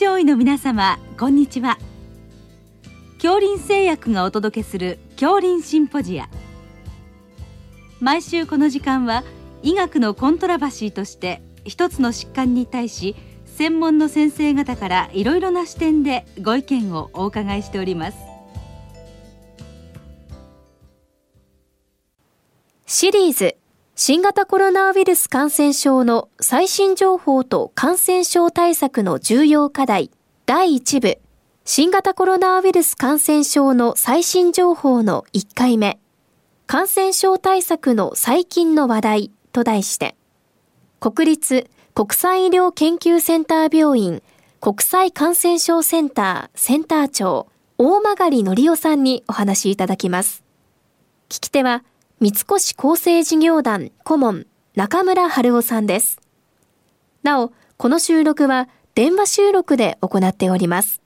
上位の皆様こんにちは。恐林製薬がお届けする恐林シンポジア。毎週この時間は医学のコントラバシーとして一つの疾患に対し専門の先生方からいろいろな視点でご意見をお伺いしております。シリーズ新型コロナウイルス感染症の最新情報と感染症対策の重要課題第1部。新型コロナウイルス感染症の最新情報の1回目。感染症対策の最近の話題と題して。国立国際医療研究センター病院国際感染症センターセンター長大曲則夫さんにお話いただきます。聞き手は三越厚生事業団顧問中村春夫さんです。なお、この収録は電話収録で行っております。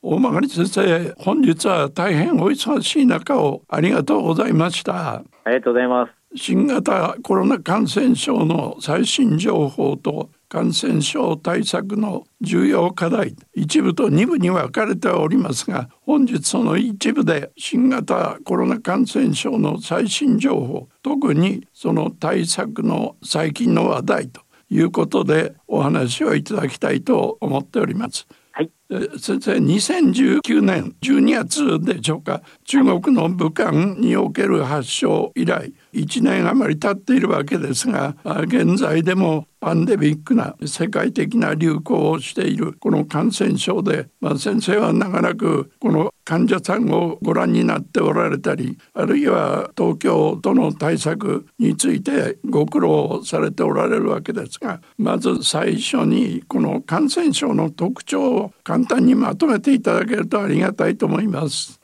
大曲先生、本日は大変お忙しい中をありがとうございました。ありがとうございます。新型コロナ感染症の最新情報と感染症対策の重要課題一部と二部に分かれておりますが本日その一部で新型コロナ感染症の最新情報特にその対策の最近の話題ということでお話をいただきたいと思っております。はい、先生2019年12月でしょうか中国の武漢における発症以来1年余り経っているわけですが現在でもパンデミックな世界的な流行をしているこの感染症で、まあ、先生は長らくこの患者さんをご覧になっておられたりあるいは東京都の対策についてご苦労されておられるわけですがまず最初にこの感染症の特徴を簡単にまとめていただけるとありがたいと思います。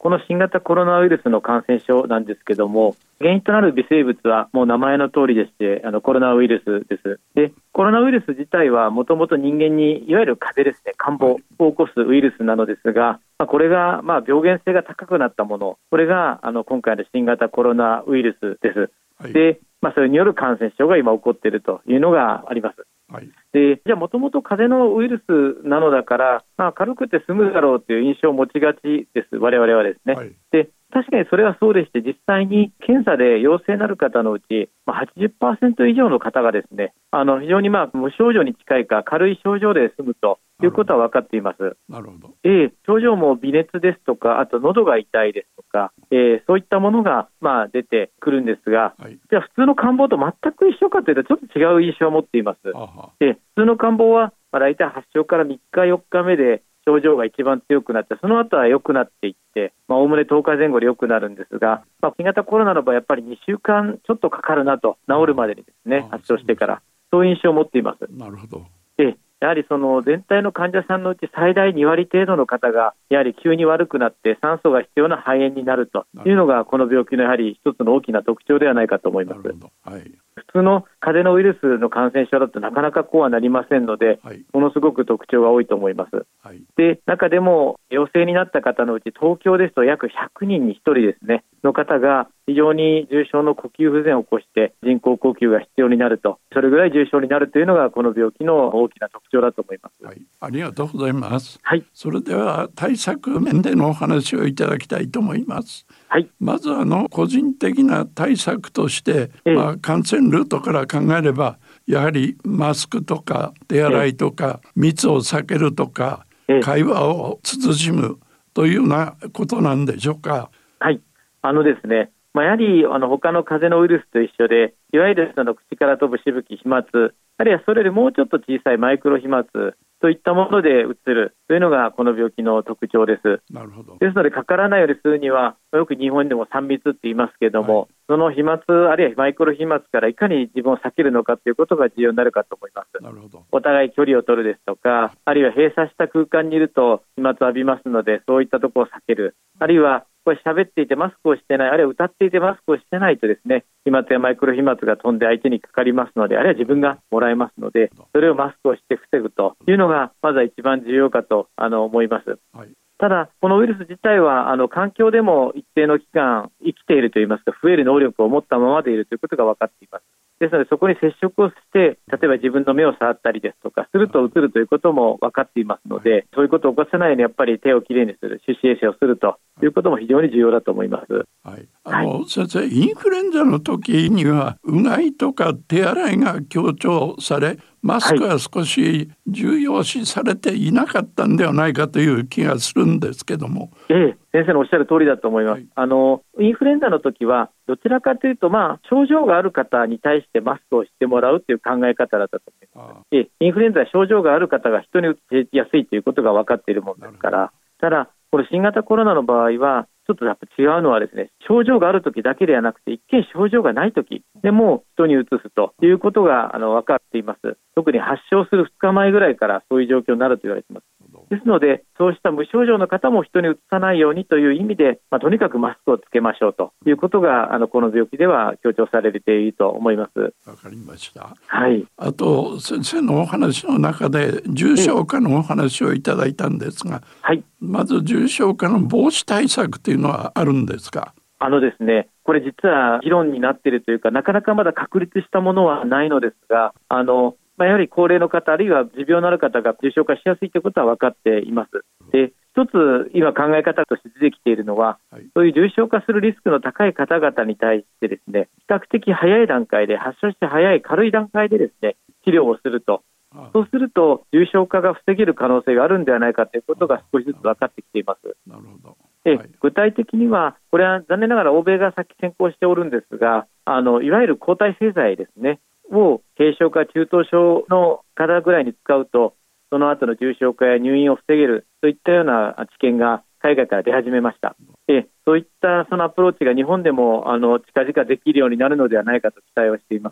はいこの新型コロナウイルスの感染症なんですけども原因となる微生物はもう名前の通りでしてあのコロナウイルスです。でコロナウイルス自体はもともと人間にいわゆる風邪ですね感冒を起こすウイルスなのですが、まあ、これがまあ病原性が高くなったものこれがあの今回の新型コロナウイルスです。はい、で、まあ、それによる感染症が今起こっているというのがあります。はい、でじゃあもともと風邪のウイルスなのだから、まあ、軽くて済むだろうという印象を持ちがちです、我々はですね。はい、で確かにそれはそうでして、実際に検査で陽性になる方のうち、まあ、80%以上の方がですねあの非常にまあ無症状に近いか軽い症状で済むということは分かっています。なるほど。えー、症状も微熱ですとか、あと喉が痛いですとか、えー、そういったものがまあ出てくるんですが、はい、じゃあ普通の感冒と全く一緒かというとちょっと違う印象を持っています。えー、普通の感冒はまあ大体発症から3日4日目で症状が一番強くなって、その後は良くなっていって、おおむね10日前後で良くなるんですが、まあ、新型コロナの場合、やっぱり2週間ちょっとかかるなと、治るまでにですね、発症してから、そういう印象を持っています。なるほど。でやはりその全体の患者さんのうち最大2割程度の方がやはり急に悪くなって酸素が必要な肺炎になるというのがこの病気のやはり一つの大きな特徴ではないかと思います。はい、普通の風邪のウイルスの感染症だとなかなかこうはなりませんので、はい、ものすごく特徴が多いと思います。はい、で中でも陽性になった方のうち東京ですと約100人に1人ですねの方が非常に重症の呼吸不全を起こして人工呼吸が必要になると。それぐらい重症になるというのがこの病気の大きな特徴だと思います、はい、ありがとうございます、はい、それでは対策面でのお話をいただきたいと思いますはい、まずあの個人的な対策として、ええ、まあ、感染ルートから考えればやはりマスクとか手洗いとか、え、密を避けるとか、会話を慎むというようなことなんでしょうか。はい。あのですねまあ、やはりあの他の風邪のウイルスと一緒で、いわゆるその口から飛ぶしぶき、飛沫、あるいはそれよりもうちょっと小さいマイクロ飛沫といったものでうつるというのがこの病気の特徴です。なるほどですので、かからないようにするには、よく日本でも3密って言いますけれども、はい、その飛沫、あるいはマイクロ飛沫からいかに自分を避けるのかということが重要になるかと思います。なるほどお互い距離を取るですとか、あるいは閉鎖した空間にいると飛沫を浴びますので、そういったところを避ける、あるいはこれ喋っていてマスクをしてない、あるいは歌っていてマスクをしてないとですね、飛沫やマイクロ飛沫が飛んで相手にかかりますので、あるいは自分がもらえますので、それをマスクをして防ぐというのが、まずは一番重要かとあの思います。はいただ、このウイルス自体はあの環境でも一定の期間生きているといいますか、増える能力を持ったままでいるということが分かっています。ですので、そこに接触をして、例えば自分の目を触ったりですとか、するとうつるということも分かっていますので、はい、そういうことを起こさないように、やっぱり手をきれいにする、手指衛生をするということも非常に重要だと思います。はい、あの、はい、先生、インフルエンザの時には、うがいとか手洗いが強調され、マスクは少し重要視されていなかったんではないかという気がするんですけども。ええ、先生のおっしゃる通りだと思います。はい、あのインフルエンザの時はどちらかというと、まあ、症状がある方に対してマスクをしてもらうという考え方だったと思います。えインフルエンザは症状がある方が人にうつしやすいということが分かっているものですから、ただ、これ新型コロナの場合は、ちょっとやっぱ違うのはですね、症状があるときだけではなくて、一見症状がないときでも人にうつすということがあの分かっています。特に発症する2日前ぐらいからそういう状況になると言われています。ですので、そうした無症状の方も人にうつさないようにという意味で、まあ、とにかくマスクをつけましょうということが、あのこの病気では強調されていると思います。わかりました。はい。あと先生のお話の中で重症化のお話をいただいたんですが、はい。まず重症化の防止対策というのはあるんですか？あのですね、これ実は議論になっているというか、なかなかまだ確立したものはないのですが、あのまあ、やはり高齢の方、あるいは持病のある方が重症化しやすいということは分かっています。で一つ今考え方として出てきているのは、はい、そういう重症化するリスクの高い方々に対してですね比較的早い段階で発症して早い軽い段階でですね治療をすると、そうすると重症化が防げる可能性があるんではないかということが少しずつ分かってきています。なるほど。で具体的には、これは残念ながら欧米が先先行しておるんですが、あのいわゆる抗体製剤ですね、を軽症か中等症の方ぐらいに使うと、その後の重症化や入院を防げるといったような知見が海外から出始めました。でそういったそのアプローチが日本でもあの近々できるようになるのではないかと期待をしていま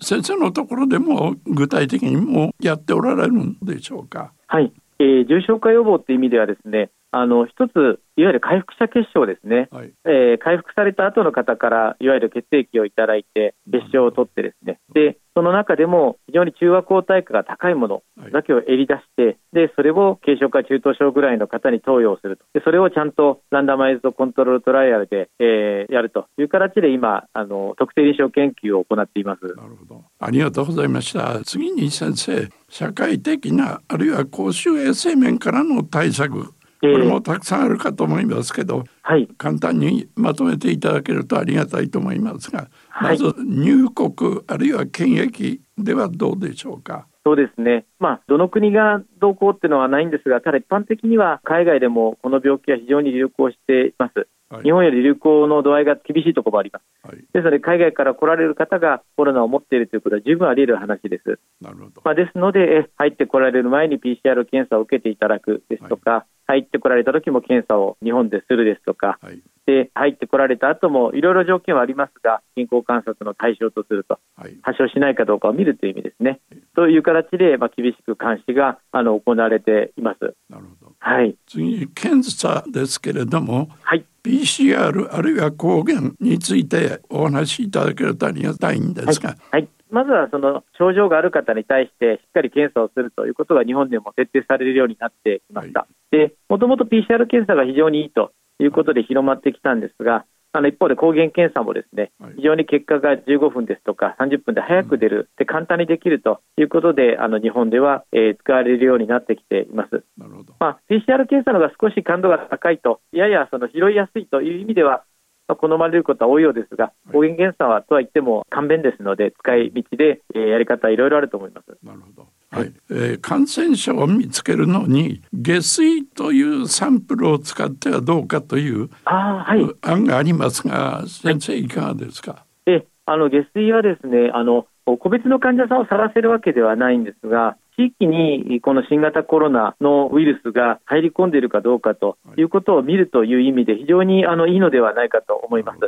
す先生のところでも具体的にもやっておられるんでしょうか？はい、えー、重症化予防という意味ではですねあの一つ、いわゆる回復者結晶ですね、はい、えー、回復された後の方から、いわゆる血液をいただいて、結晶を取ってですね、でその中でも非常に中和抗体価が高いものだけをえり出して、でそれを軽症か中等症ぐらいの方に投与をすると、でそれをちゃんとランダマイズドコントロールトライアルで、えー、やるという形で今あの、特定臨床研究を行っています。なるほど。ありがとうございました。次に先生、社会的なあるいは公衆衛生面からの対策これもたくさんあるかと思いますけど、はい、簡単にまとめていただけるとありがたいと思いますが、はい、まず入国あるいは検疫ではどうでしょうか？そうですね、まあ、どの国がどうこうっていうのはないんですが、ただ一般的には海外でもこの病気は非常に流行しています。はい、日本より流行の度合いが厳しいところもあります、はい、ですので海外から来られる方がコロナを持っているということは十分あり得る話です。なるほど、まあ、ですので入ってこられる前に PCR 検査を受けていただくですとか、はい。入ってこられた時も検査を日本でするですとか、はい、で入ってこられた後もいろいろ条件はありますが健康観察の対象とすると、はい、発症しないかどうかを見るという意味ですね、はい、という形で、まあ、厳しく監視があの行われています。なるほど。はい、次検査ですけれども、はい、PCR あるいは抗原についてお話しいただけるとありがたいんですが、はい、まずはその症状がある方に対してしっかり検査をするということが日本でも徹底されるようになってきました。はい、で、もともと PCR 検査が非常にいいということで広まってきたんですが、あの一方で抗原検査もですね、非常に結果が15分ですとか30分で早く出る、で簡単にできるということで、あの日本では、えー、使われるようになってきています。なるほど。まあ、PCR 検査のが少し感度が高いと、ややその拾いやすいという意味では、まあ、好まれることは多いようですが、抗原検査はとはいっても簡便ですので、使い道で、えー、やり方いろいろあると思います。なるほど。はい、えー、感染者を見つけるのに下水というサンプルを使ってはどうかという案がありますが、先生いかがですか？えあの下水はですねあの個別の患者さんを探せるわけではないんですが地域にこの新型コロナのウイルスが入り込んでいるかどうかということを見るという意味で非常にあのいいのではないかと思います。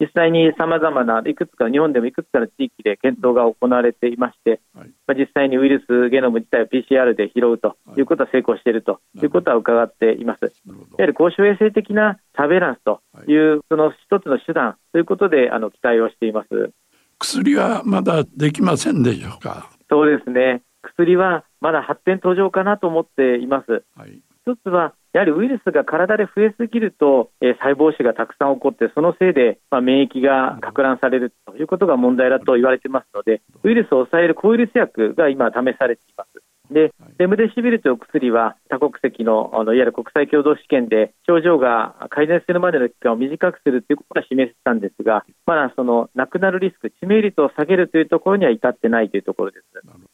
実際にさまざまないくつか日本でもいくつかの地域で検討が行われていまして、はい、まあ、実際にウイルスゲノム自体を PCR で拾うということは成功しているということは伺っています。やはり公衆衛生的なサベランスという、その一つの手段ということであの期待をしています。薬はまだできませんでしょうか？そうですね。薬はまだ発展途上かなと思っています。はい、一つはやはりウイルスが体で増えすぎると、えー、細胞死がたくさん起こって、そのせいで、まあ、免疫が拡乱されるということが問題だと言われてますので、ウイルスを抑える抗ウイルス薬が今、試されています。で、レムデシビルという薬は多国籍のあのいわゆる国際共同試験で症状が改善するまでの期間を短くするということが示したんですが、まだその亡くなるリスク、致命率を下げるというところには至ってないというところです。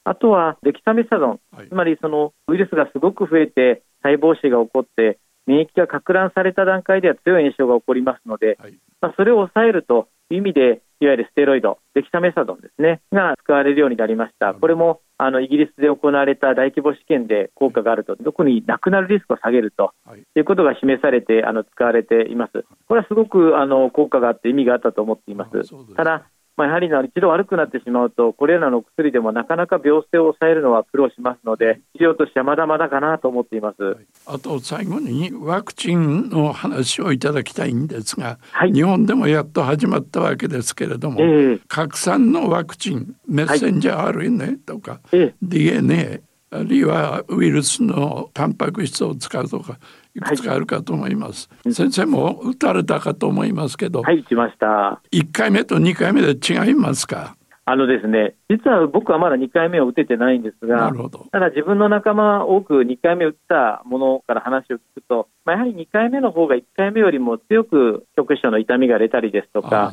あとはデキサメサゾン、つまりそのウイルスがすごく増えて細胞死が起こって免疫が拡乱された段階では強い炎症が起こりますので、まあ、それを抑えるという意味でいわゆるステロイド、デキサメサドンですね、が使われるようになりました。これもあのイギリスで行われた大規模試験で効果があると、特に亡くなるリスクを下げると、はい、いうことが示されてあの使われています。これはすごくあの効果があって意味があったと思っています。ただまあ、やはり一度悪くなってしまうと、これらの薬でもなかなか病性を抑えるのは苦労しますので、治療としてはまだまだかなと思っています、はい、あと最後にワクチンの話をいただきたいんですが、はい、日本でもやっと始まったわけですけれども、えー、拡散のワクチン、メッセンジャー RNA とか、はい、DNA、あるいはウイルスのタンパク質を使うとかいくつかあるかと思います、はい、先生も打たれたかと思いますけど。はい打ちました。1回目と2回目で違いますか？あのですね、実は僕はまだ2回目を打ててないんですが、ただ自分の仲間多く2回目打ったものから話を聞くと、まあ、やはり2回目の方が1回目よりも強く局所の痛みが出たりですとか、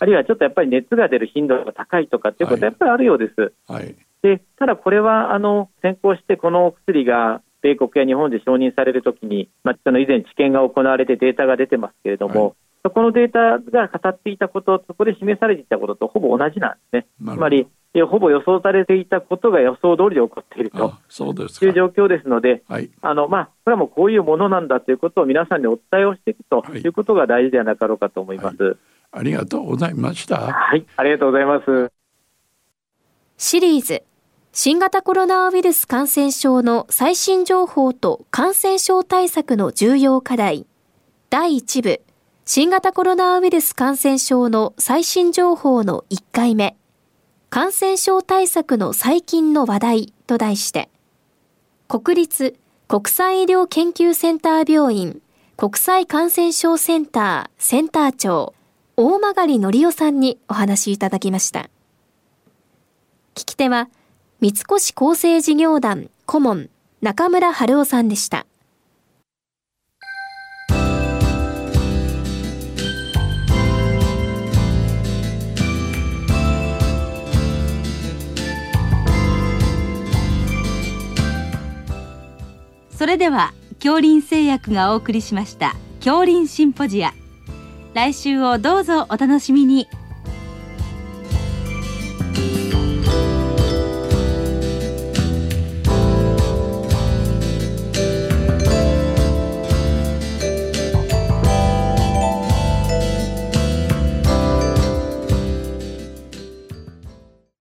あるいはちょっとやっぱり熱が出る頻度が高いとかっていうことはやっぱりあるようです。はい、でただこれはあの先行してこの薬が米国や日本で承認されるときに、まあ、その以前、治験が行われてデータが出てますけれども、はい、そこのデータが語っていたこと、そこで示されていたこととほぼ同じなんですね。つまりほぼ予想されていたことが予想通りで起こっているという状況ですので、はい、あのまあ、これはもうこういうものなんだということを皆さんにお伝えをしていくということが大事ではなかろうかと思います、はい、ありがとうございました。はい、ありがとうございます。シリーズ新型コロナウイルス感染症の最新情報と感染症対策の重要課題。第1部。新型コロナウイルス感染症の最新情報の1回目。感染症対策の最近の話題と題して。国立国際医療研究センター病院国際感染症センターセンター長大曲則夫さんにお話しいただきました。聞き手は三越厚生事業団顧問中村春夫さんでした。それでは恐林製薬がお送りしました恐林シンポジア来週をどうぞお楽しみに